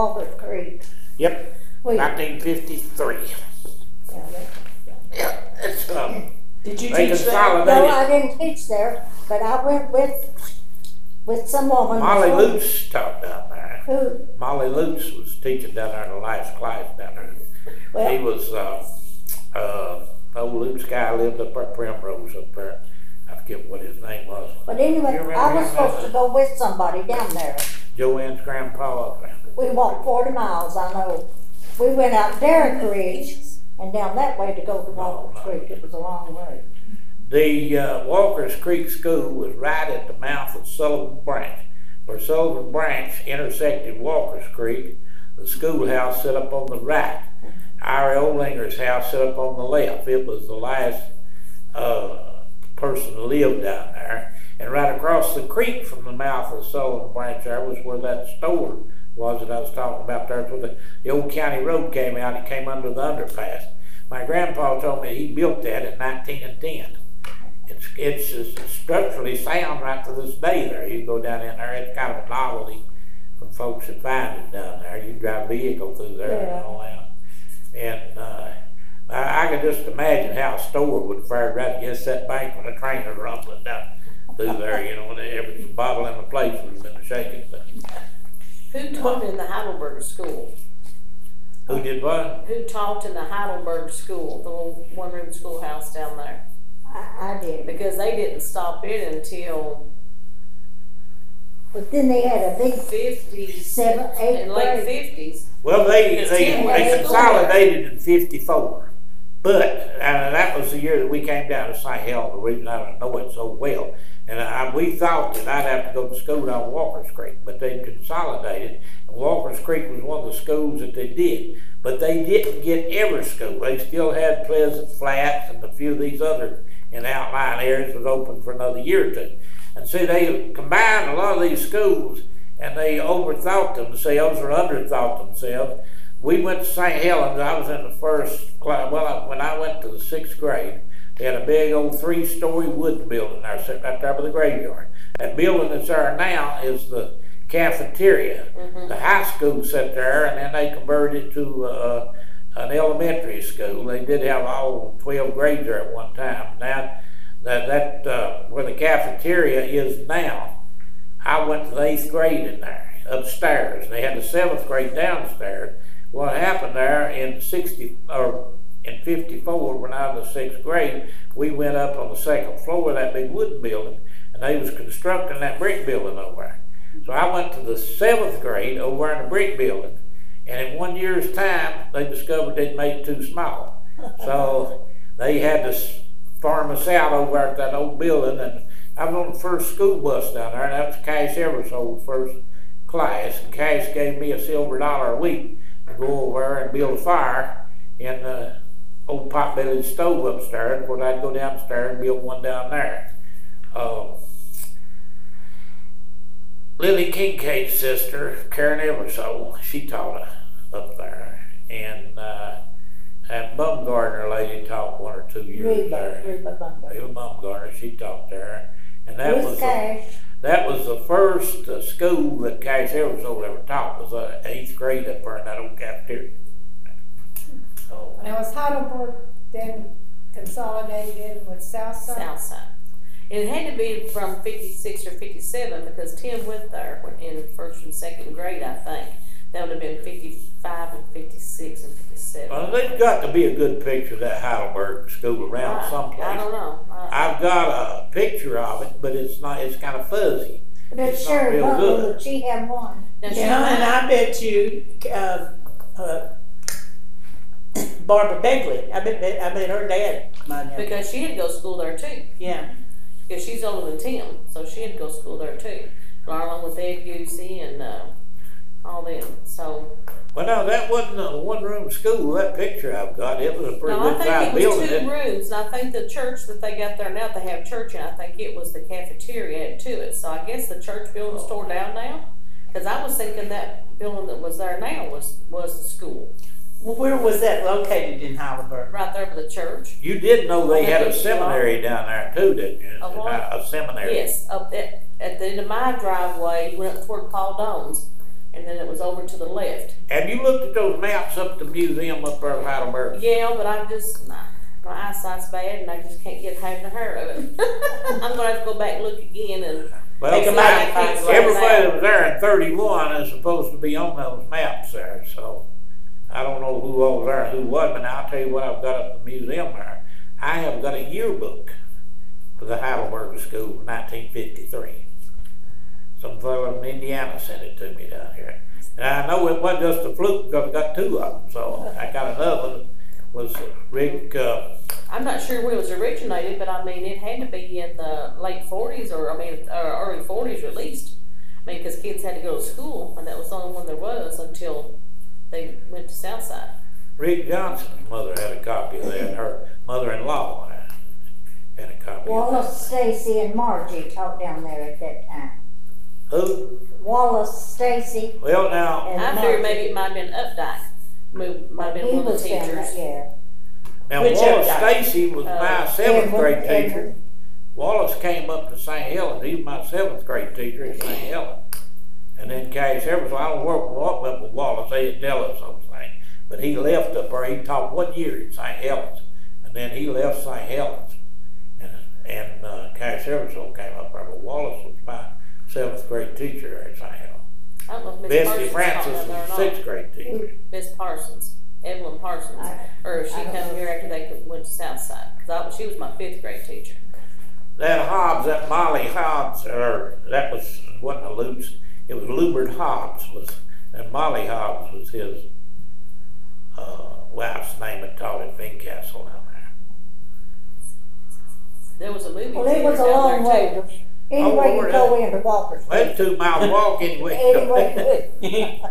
schools at Walker Creek? Yep, Well, nineteen fifty-three. yeah, that- Yeah, it's, um, Did you they teach there? No, consolidated. I didn't teach there, but I went with, with some woman. Molly Lutz taught down there. Who, Molly Lutz was teaching down there in the last class down there. He well, was, uh, uh, old Lutz guy lived up at Primrose up there. I forget what his name was. but anyway, You remember I was him, supposed to go with somebody down there. Joanne's grandpa. We walked forty miles, I know. We went out Derrick Ridge and down that way to go to Walker No, no. Creek. It was a long way. The uh, Walker's Creek School was right at the mouth of Sullivan Branch. Where Sullivan Branch intersected Walker's Creek, the schoolhouse set up on the right. Our Olinger's house set up on the left. It was the last uh, person to live down there. And right across the creek from the mouth of Sullivan Branch there was where that store was that I was talking about there. Where the, the old county road came out, it came under the underpass. My grandpa told me he built that in 1910. It's, it's it's structurally sound right to this day there. You go down in there, it's kind of a novelty for folks that find it down there. You drive a vehicle through there Yeah. and all that. And uh, I, I could just imagine how a store would fare right against that bank when a train was rumbling down through there, you know, and every bottle in the place would have been shaking. But Who taught in the Heidelberg School? who did what? Who taught in the Heidelberg School, the little one-room schoolhouse down there? I, I did. Because they didn't stop it until But then they had a big fifties, seven, eighth in late grade. fifties. Well, they, It's they, they consolidated in fifty-four. But, uh, that was the year that we came down to St. Helens, the reason I know it so well. And I, we thought that I'd have to go to school down Walker's Creek, but they consolidated. And Walker's Creek was one of the schools that they did. But they didn't get every school. They still had Pleasant Flats and a few of these other in outlying areas was open for another year or two. And see, they combined a lot of these schools and they overthought themselves or underthought themselves. We went to St. Helens. I was in the first class. Well, when I went to the sixth grade, they had a big old three-story wooden building there, sitting right there by the graveyard. That building that's there now is the cafeteria. The high school sat there, and then they converted it to uh, an elementary school. They did have all 12 grades there at one time. Now, that, that uh, where the cafeteria is now, I went to the eighth grade in there, upstairs. They had the seventh grade downstairs. What happened there in 60 or in 54, when I was sixth grade, we went up on the second floor of that big wooden building, and they was constructing that brick building over there. So I went to the seventh grade over in the brick building, and in one year's time, they discovered they'd made it too small. So they had to farm us out over at that old building, and I was on the first school bus down there, and that was Cash Eversole first class, and Cash gave me a silver dollar a week to go over and build a fire in the old pot-bellied stove upstairs, where I'd go downstairs and build one down there. Um, Lily Kincaid's sister, Karen Eversole, she taught up there, and uh, that Bumgardner lady taught one or two years Reba, there. Reba Bumgarner, she taught there, and that was With the, that was the first uh, school that Cash Eversole ever taught was uh, eighth grade up there in that old cafeteria. So, Now, was Heidelberg then consolidated in with Southside? South side. It had to be from fifty-six or fifty-seven because Tim went there in first and second grade, I think. That would have been fifty-five and fifty-six and fifty-seven. well, there's got to be a good picture of that Heidelberg school around I- I someplace. don't know. I- I've got a picture of it, but it's not. It's kind of fuzzy. But it's It's not Sherry real good. she had one. Now, Yeah, and I bet you, uh, uh, Barbara Begley, I bet, I bet her dad might have. Because she had to go to school there too. Yeah, Because she's older than Tim, so she had to go to school there too. Along with Ed Goosey and uh, all them. So Well, no, that wasn't a one-room school. That picture I've got, it was a pretty good one. no, I think it was building. two rooms, and I think the church that they got there now, they have church, and I think it was the cafeteria added to it. So I guess the church building's tore down now. Because I was thinking that building that was there now was was the school well, where was that located in Heidelberg? right there by the church. You did know they had a Okay. seminary down there too, didn't you? A what? A seminary. Yes, up that at the end of my driveway, you went up toward Paul Done's, and then it was over to the left. Have you looked at those maps up at the museum up there in Heidelberg? Yeah, but I'm just, my, my eyesight's bad and I just can't get half the hair of it. I'm gonna have to go back and look again and, Well, Take 'em out I- and find some everybody that was there in thirty-one is supposed to be on those maps there, so I don't know who all was there who wasn't, but I'll tell you what I've got at the museum there. I have got a yearbook for the Heidelberg School, nineteen fifty-three. Some fellow in Indiana sent it to me down here. And I know it wasn't just a fluke, because I got two of them, so I got another one, was Rick, uh, I'm not sure where it was originated, but I mean, it had to be in the late forties or, I mean, uh, early forties at least. I mean, cause kids had to go to school and that was the only one there was until they went to Southside. Rick Johnson's mother had a copy of that, her mother-in-law had- had a copy of Wallace, that. Stacy, and Margie taught down there at that time. Who? Wallace, Stacy, Well, now, and I Margie. figured maybe it might have been Updike, moved, might have been He one of was the down teachers. there, yeah. now Which Wallace Updike? Stacy was my Uh, seventh Edward- grade teacher. Edward. Wallace came up to St. Helens, he was my seventh grade teacher at St. Helens. And then Cash Evers, I don't work with, Wa- with with Wallace, they didn't tell us something, but he left up there, he taught one year at St. Helens. And then he left St. Helens. And, and, uh, Cash Eversole came up there, but Wallace was my seventh grade teacher at St. Helens. I don't know if Miss Bessie Parsons Francis down was not. sixth grade teacher. Miss Parsons, Evelyn Parsons, I- or she I don't come know. here after they went to Southside, cause I, she was my fifth grade teacher. That Hobbs, that Molly Hobbs, or that was, wasn't a Lutz, it was Lubert Hobbs was, and Molly Hobbs was his, uh, wife's name at taught at Fincastle down there. There was a movie Well, it theater was a down long there way, too. to- anyway where you go into Walker Well, Street. it's two mile walk anyway. Anyway,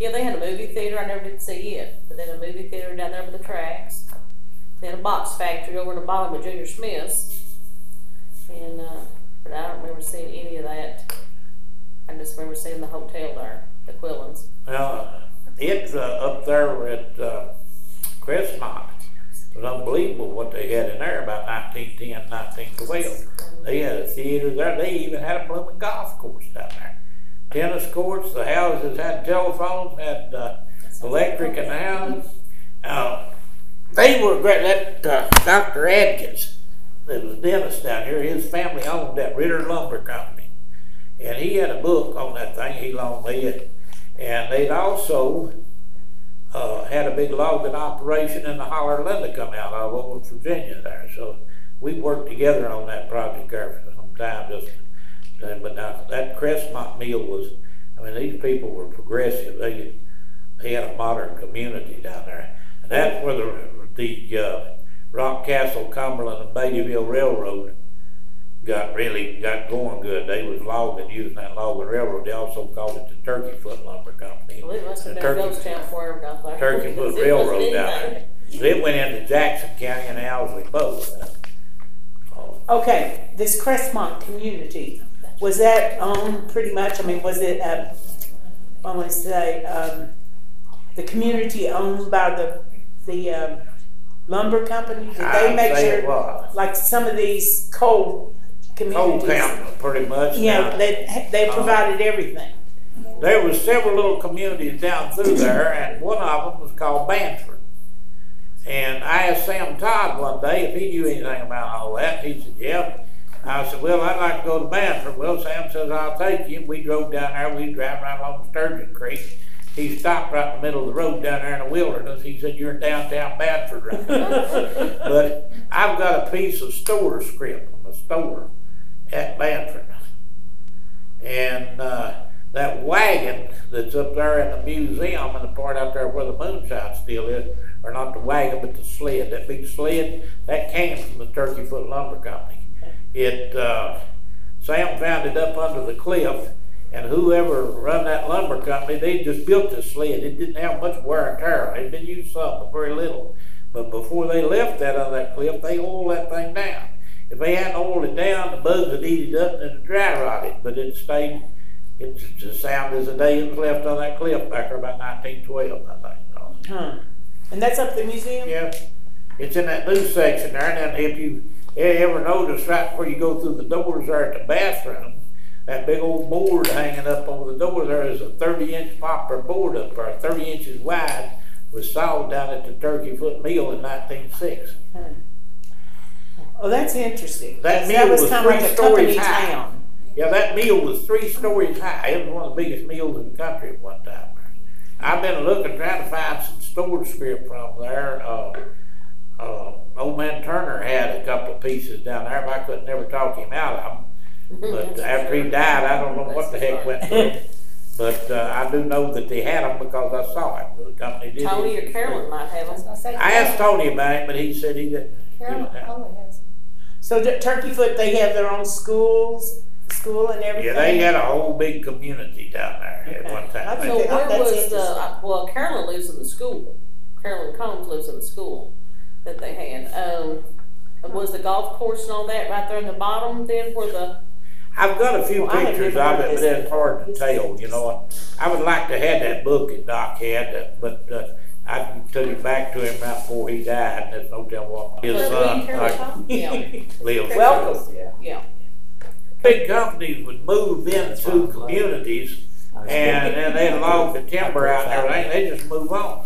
Yeah, they had a movie theater, I never did see it, but then a movie theater down there by the tracks. Then a box factory over in the bottom of Junior Smith's. And, uh, but I don't remember seeing any of that. I just remember seeing the hotel there, the Quillens. Well, it's, uh, up there at, uh, Crestmont. It was unbelievable what they had in there about nineteen ten, nineteen twelve. They had a theater there. They even had a blooming golf course down there. Tennis courts, the houses had telephones, had uh, electric in the houses. Uh, they were great. That uh, Dr. Adkins, that was a dentist down here, his family owned that Ritter Lumber Company. And he had a book on that thing, he loaned me it. And they'd also uh, had a big logging operation in the holler Linda come out of over Virginia there. So we worked together on that project there for some time. Just, but now that Crestmont mill was, I mean, these people were progressive. They they had a modern community down there, and that's where the the uh, Rock Castle, Cumberland, and Beattyville Railroad got really got going good. They was logging using that logging railroad. They also called it the Turkey Foot Lumber Company. Well, it must have The been Turkey- ghost town before I got there. Turkey Foot Railroad down anything. there. It went into Jackson County and Owsley both. Okay, this Crestmont community, was that owned pretty much, I mean, was it, um, I want to say, um, the community owned by the, the, um, lumber company? Did they I'd make say it sure, was. like some of these coal Coal communities? town, pretty much. Yeah, now. they, they Uh, provided everything. There was several little communities down through there, and one of them was called Banford. And I asked Sam Todd one day if he knew anything about all that. He said, "Yeah." I said, "Well, I'd like to go to Banford." Well, Sam says, "I'll take you." We drove down there. We drove right along Sturgeon Creek. He stopped right in the middle of the road down there in the wilderness. He said, "You're in downtown Banford right now." but I've got a piece of store script from a store at Banford, and. Uh, that wagon that's up there in the museum and the part out there where the moonshine still is, or not the wagon, but the sled, that big sled, that came from the Turkey Foot Lumber Company. It, uh, Sam found it up under the cliff, and whoever run that lumber company, they just built this sled. It didn't have much wear and tear. It had been used some, but very little. But before they left that on that cliff, they oiled that thing down. If they hadn't oiled it down, the bugs would eat it up and dry rotted, but it stayed it's as sound as the day it was left on that cliff back there about nineteen twelve, I think. And that's up at the museum? Yeah, it's in that new section there, and then if you ever notice right before you go through the doors there at the bathroom, that big old board hanging up over the door there is a thirty inch popper board up there, thirty inches wide, was sawed down at the Turkey Foot Mill in nineteen six. Hmm. Oh, that's interesting. That That mill was kind of like three a company stories high. town. Yeah, that mill was three stories high. It was one of the biggest mills in the country at one time. I've been looking, trying to find some storage script from there. Uh, uh, old man Turner had a couple of pieces down there, but I couldn't never talk him out of them. But after he died, I don't know what the heck went through. But uh, I do know that they had them because I saw it. The company did. Tony or Carolyn might have I was them. gonna say. I asked Tony about it, but he said he didn't. Carolyn probably has. So the Turkey Foot, they have their own schools, school and everything? Yeah, they had a whole big community down there at one time. I So think where that's was the, interesting. uh, well, Carolyn lives in the school. Carolyn Combs lives in the school that they had. Um, was the golf course and all that right there in the bottom then where the, I've got a few Well, I had pictures never of heard it, this but it's hard to tell, you know. I would like to have that book that Doc had, uh, but, uh, I took it back to him right before he died, and there's no telling what his son, we- Carolyn like, yeah, lives. Welcome. yeah. Big companies would move into communities, and then they'd log the timber out and everything, they just move on.